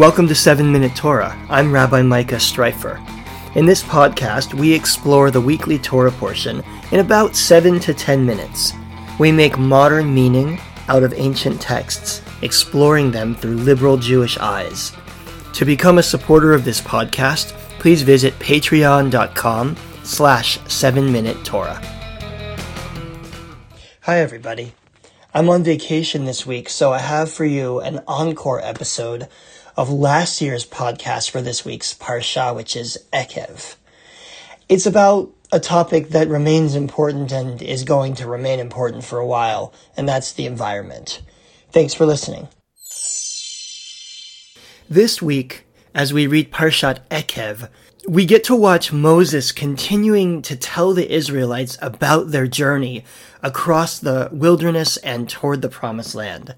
Welcome to 7 Minute Torah. I'm Rabbi Micah Streiffer. In this podcast, we explore the weekly Torah portion in about 7 to 10 minutes. We make modern meaning out of ancient texts, exploring them through liberal Jewish eyes. To become a supporter of this podcast, please visit patreon.com slash 7-minute Torah. Hi everybody. I'm on vacation this week, so I have for you an encore episode of last year's podcast for this week's Parsha, which is Ekev. It's about a topic that remains important and is going to remain important for a while, and that's the environment. Thanks for listening. This week, as we read Parshat Ekev, we get to watch Moses continuing to tell the Israelites about their journey across the wilderness and toward the promised land.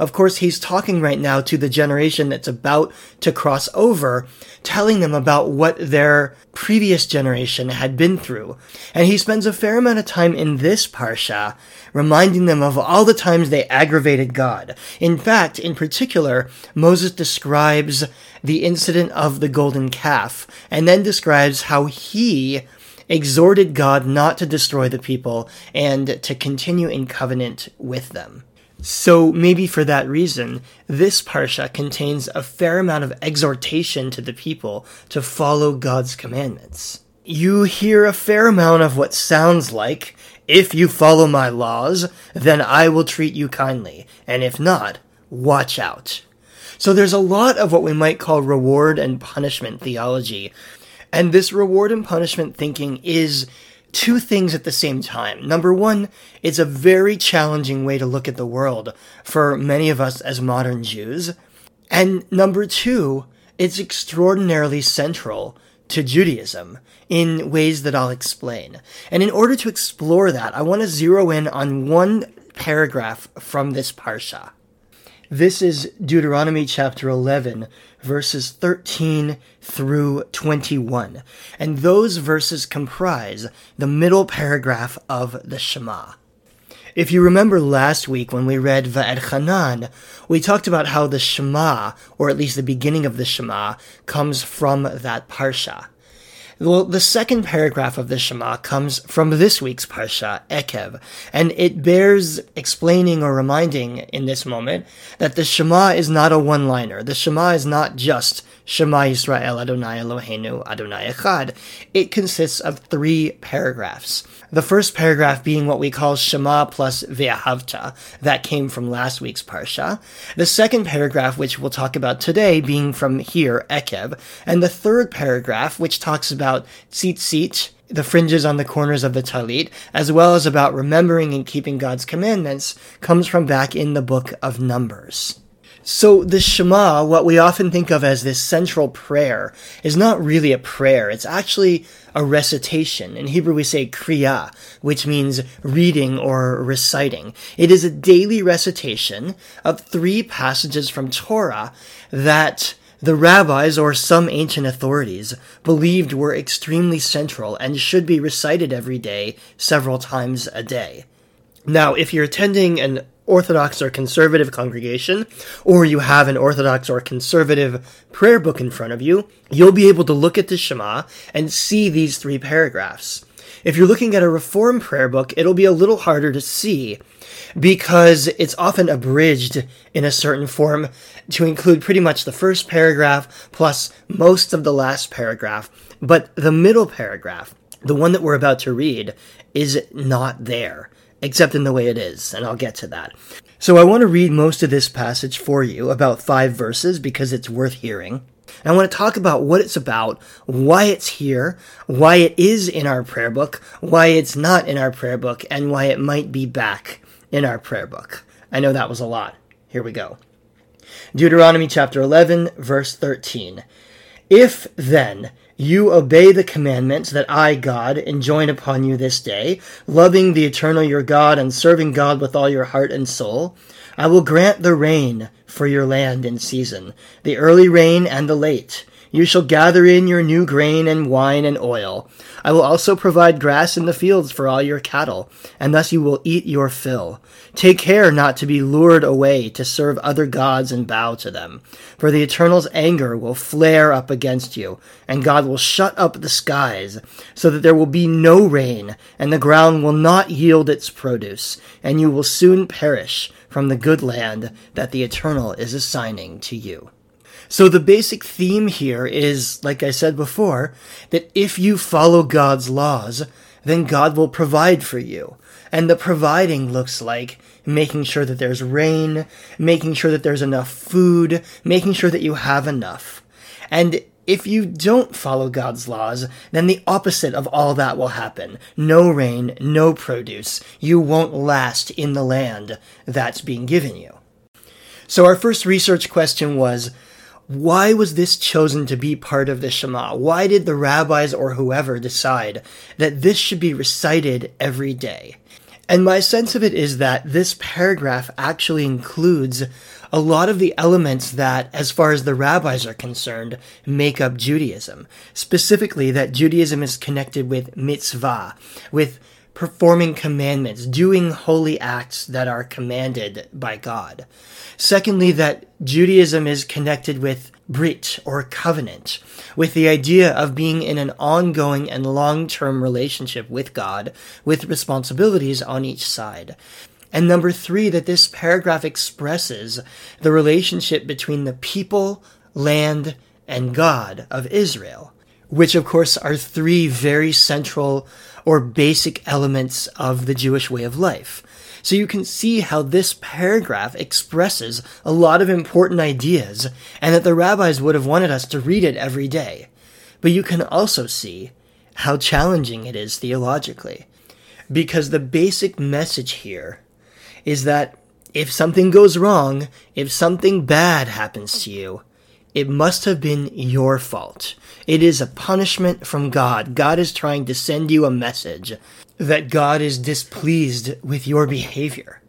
Of course, he's talking right now to the generation that's about to cross over, telling them about what their previous generation had been through. And he spends a fair amount of time in this parsha reminding them of all the times they aggravated God. In fact, in particular, Moses describes the incident of the golden calf and then describes how he exhorted God not to destroy the people and to continue in covenant with them. So maybe for that reason, this parsha contains a fair amount of exhortation to the people to follow God's commandments. You hear a fair amount of what sounds like, if you follow my laws, then I will treat you kindly, and if not, watch out. So there's a lot of what we might call reward and punishment theology. And this reward and punishment thinking is two things at the same time. Number one, it's a very challenging way to look at the world for many of us as modern Jews. And number two, it's extraordinarily central to Judaism in ways that I'll explain. And in order to explore that, I want to zero in on one paragraph from this parsha. This is Deuteronomy chapter 11, verses 13 through 21. And those verses comprise the middle paragraph of the Shema. If you remember last week when we read Va'ed we talked about how the Shema, or at least the beginning of the Shema, comes from that parsha. Well, the second paragraph of the Shema comes from this week's Parsha, Ekev, and it bears explaining or reminding in this moment that the Shema is not a one-liner. The Shema is not just Shema Yisrael Adonai Eloheinu Adonai Echad. It consists of three paragraphs. The first paragraph being what we call Shema plus Ve'ahavta, that came from last week's Parsha. The second paragraph, which we'll talk about today, being from here, Ekev. And the third paragraph, which talks about Tzitzit, the fringes on the corners of the talit, as well as about remembering and keeping God's commandments, comes from back in the book of Numbers. So the Shema, what we often think of as this central prayer, is not really a prayer. It's actually a recitation. In Hebrew we say kriya, which means reading or reciting. It is a daily recitation of three passages from Torah that the rabbis or some ancient authorities believed were extremely central and should be recited every day, several times a day. Now, if you're attending an Orthodox or conservative congregation, or you have an Orthodox or conservative prayer book in front of you, you'll be able to look at the Shema and see these three paragraphs. If you're looking at a Reform prayer book, it'll be a little harder to see because it's often abridged in a certain form to include pretty much the first paragraph plus most of the last paragraph. But the middle paragraph, the one that we're about to read, is not there except in the way it is, and I'll get to that. So I want to read most of this passage for you, about five verses, because it's worth hearing. And I want to talk about what it's about, why it's here, why it is in our prayer book, why it's not in our prayer book, and why it might be back in our prayer book. I know that was a lot. Here we go. Deuteronomy chapter 11, verse 13. If then you obey the commandments that I, God, enjoin upon you this day, loving the eternal your God and serving God with all your heart and soul. I will grant the rain for your land in season, the early rain and the late, You shall gather in your new grain and wine and oil. I will also provide grass in the fields for all your cattle, and thus you will eat your fill. Take care not to be lured away to serve other gods and bow to them, for the Eternal's anger will flare up against you, and God will shut up the skies, so that there will be no rain, and the ground will not yield its produce, and you will soon perish from the good land that the Eternal is assigning to you. So the basic theme here is, like I said before, that if you follow God's laws, then God will provide for you. And the providing looks like making sure that there's rain, making sure that there's enough food, making sure that you have enough. And if you don't follow God's laws, then the opposite of all that will happen. No rain, no produce. You won't last in the land that's being given you. So our first research question was, why was this chosen to be part of the Shema? Why did the rabbis or whoever decide that this should be recited every day? And my sense of it is that this paragraph actually includes a lot of the elements that, as far as the rabbis are concerned, make up Judaism. Specifically, that Judaism is connected with mitzvah, with performing commandments, doing holy acts that are commanded by God. Secondly, that Judaism is connected with brit or covenant, with the idea of being in an ongoing and long-term relationship with God, with responsibilities on each side. And number three, that this paragraph expresses the relationship between the people, land, and God of Israel which of course are three very central or basic elements of the Jewish way of life. So you can see how this paragraph expresses a lot of important ideas and that the rabbis would have wanted us to read it every day. But you can also see how challenging it is theologically. Because the basic message here is that if something goes wrong, if something bad happens to you, it must have been your fault. It is a punishment from God. God is trying to send you a message that God is displeased with your behavior.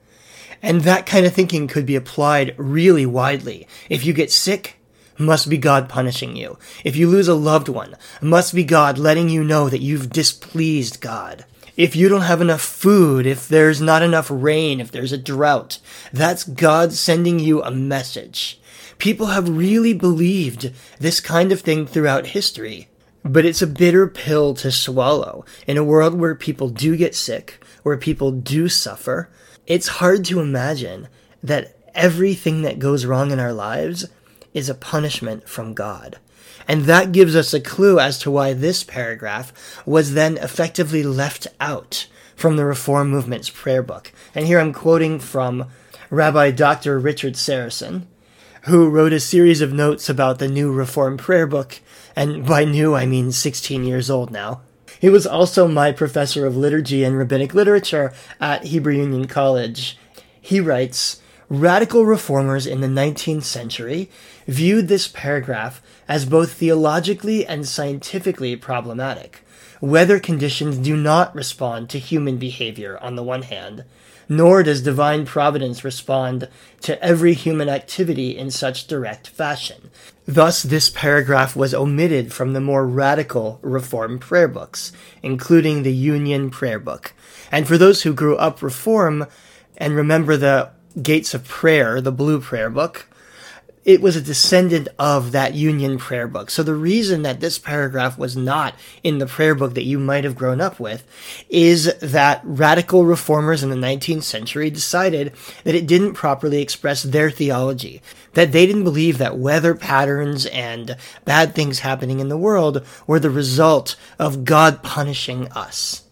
And that kind of thinking could be applied really widely. If you get sick, must be God punishing you. If you lose a loved one, must be God letting you know that you've displeased God. If you don't have enough food, if there's not enough rain, if there's a drought, that's God sending you a message. People have really believed this kind of thing throughout history. But it's a bitter pill to swallow. In a world where people do get sick, where people do suffer, it's hard to imagine that everything that goes wrong in our lives is a punishment from God. And that gives us a clue as to why this paragraph was then effectively left out from the Reform Movement's prayer book. And here I'm quoting from Rabbi Dr. Richard Sarason, who wrote a series of notes about the new Reform Prayer Book, and by new I mean 16 years old now. He was also my professor of liturgy and rabbinic literature at Hebrew Union College. He writes, Radical reformers in the 19th century viewed this paragraph as both theologically and scientifically problematic. Weather conditions do not respond to human behavior on the one hand, nor does divine providence respond to every human activity in such direct fashion. Thus, this paragraph was omitted from the more radical Reform prayer books, including the Union Prayer Book. And for those who grew up Reform and remember the Gates of Prayer, the Blue Prayer Book, it was a descendant of that Union prayer book. So the reason that this paragraph was not in the prayer book that you might have grown up with is that radical reformers in the 19th century decided that it didn't properly express their theology. That they didn't believe that weather patterns and bad things happening in the world were the result of God punishing us.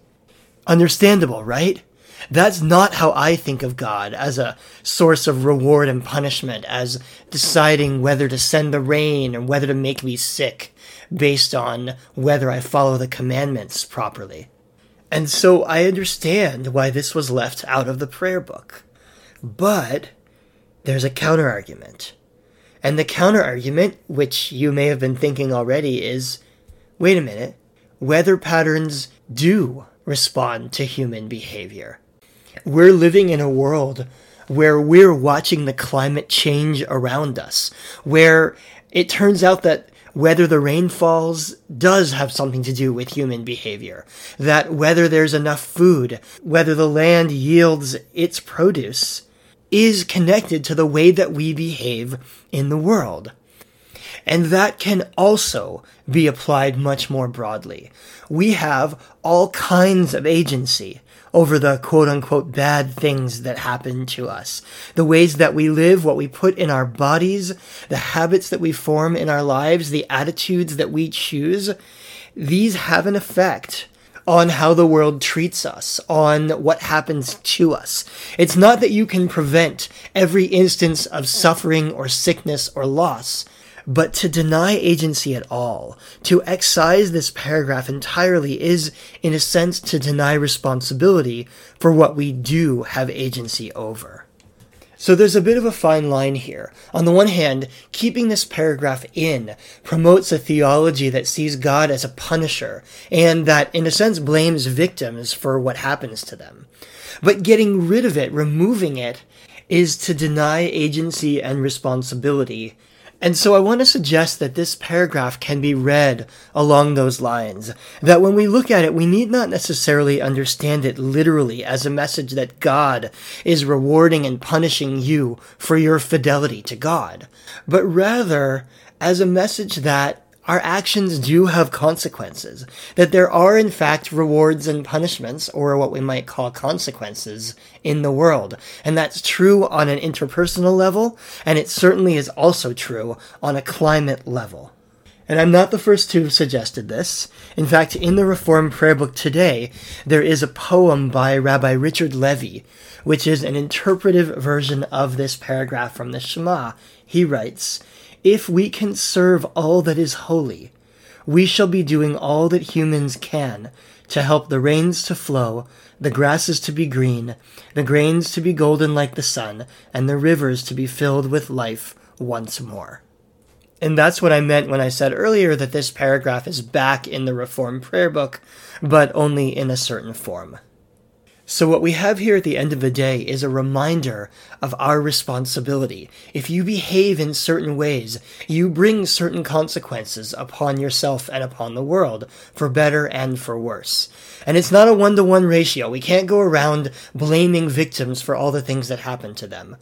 Understandable, right? That's not how I think of God as a source of reward and punishment, as deciding whether to send the rain or whether to make me sick based on whether I follow the commandments properly. And so I understand why this was left out of the prayer book. But there's a counterargument. And the counterargument, which you may have been thinking already, is wait a minute, weather patterns do respond to human behavior. We're living in a world where we're watching the climate change around us, where it turns out that whether the rain falls does have something to do with human behavior. That whether there's enough food, whether the land yields its produce, is connected to the way that we behave in the world. And that can also be applied much more broadly. We have all kinds of agency over the quote unquote bad things that happen to us. The ways that we live, what we put in our bodies, the habits that we form in our lives, the attitudes that we choose, these have an effect on how the world treats us, on what happens to us. It's not that you can prevent every instance of suffering or sickness or loss, but to deny agency at all, to excise this paragraph entirely is, in a sense, to deny responsibility for what we do have agency over. So there's a bit of a fine line here. On the one hand, keeping this paragraph in promotes a theology that sees God as a punisher and that, in a sense, blames victims for what happens to them. But getting rid of it, removing it, is to deny agency and responsibility and so I want to suggest that this paragraph can be read along those lines. That when we look at it, we need not necessarily understand it literally as a message that God is rewarding and punishing you for your fidelity to God, but rather as a message that our actions do have consequences, that there are in fact rewards and punishments, or what we might call consequences, in the world. And that's true on an interpersonal level, and it certainly is also true on a climate level. And I'm not the first to have suggested this. In fact, in the Reformed Prayer Book today, there is a poem by Rabbi Richard Levy, which is an interpretive version of this paragraph from the Shema. He writes, if we can serve all that is holy, we shall be doing all that humans can to help the rains to flow, the grasses to be green, the grains to be golden like the sun, and the rivers to be filled with life once more. And that's what I meant when I said earlier that this paragraph is back in the Reformed Prayer Book, but only in a certain form. So, what we have here at the end of the day is a reminder of our responsibility. If you behave in certain ways, you bring certain consequences upon yourself and upon the world, for better and for worse. And it's not a one to one ratio. We can't go around blaming victims for all the things that happen to them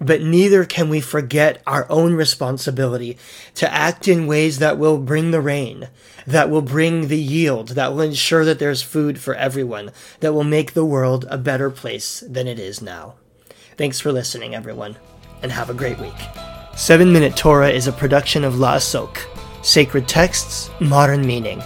but neither can we forget our own responsibility to act in ways that will bring the rain, that will bring the yield, that will ensure that there's food for everyone, that will make the world a better place than it is now. Thanks for listening, everyone, and have a great week. 7 Minute Torah is a production of LAASOK, Sacred Texts, Modern Meaning.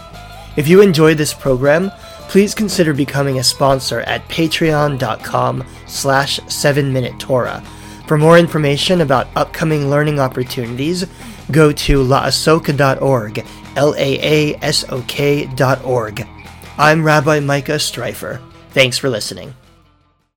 If you enjoyed this program, please consider becoming a sponsor at patreon.com slash 7 Minute Torah for more information about upcoming learning opportunities, go to laasok.org, L A A S O K.org. I'm Rabbi Micah Streiffer. Thanks for listening.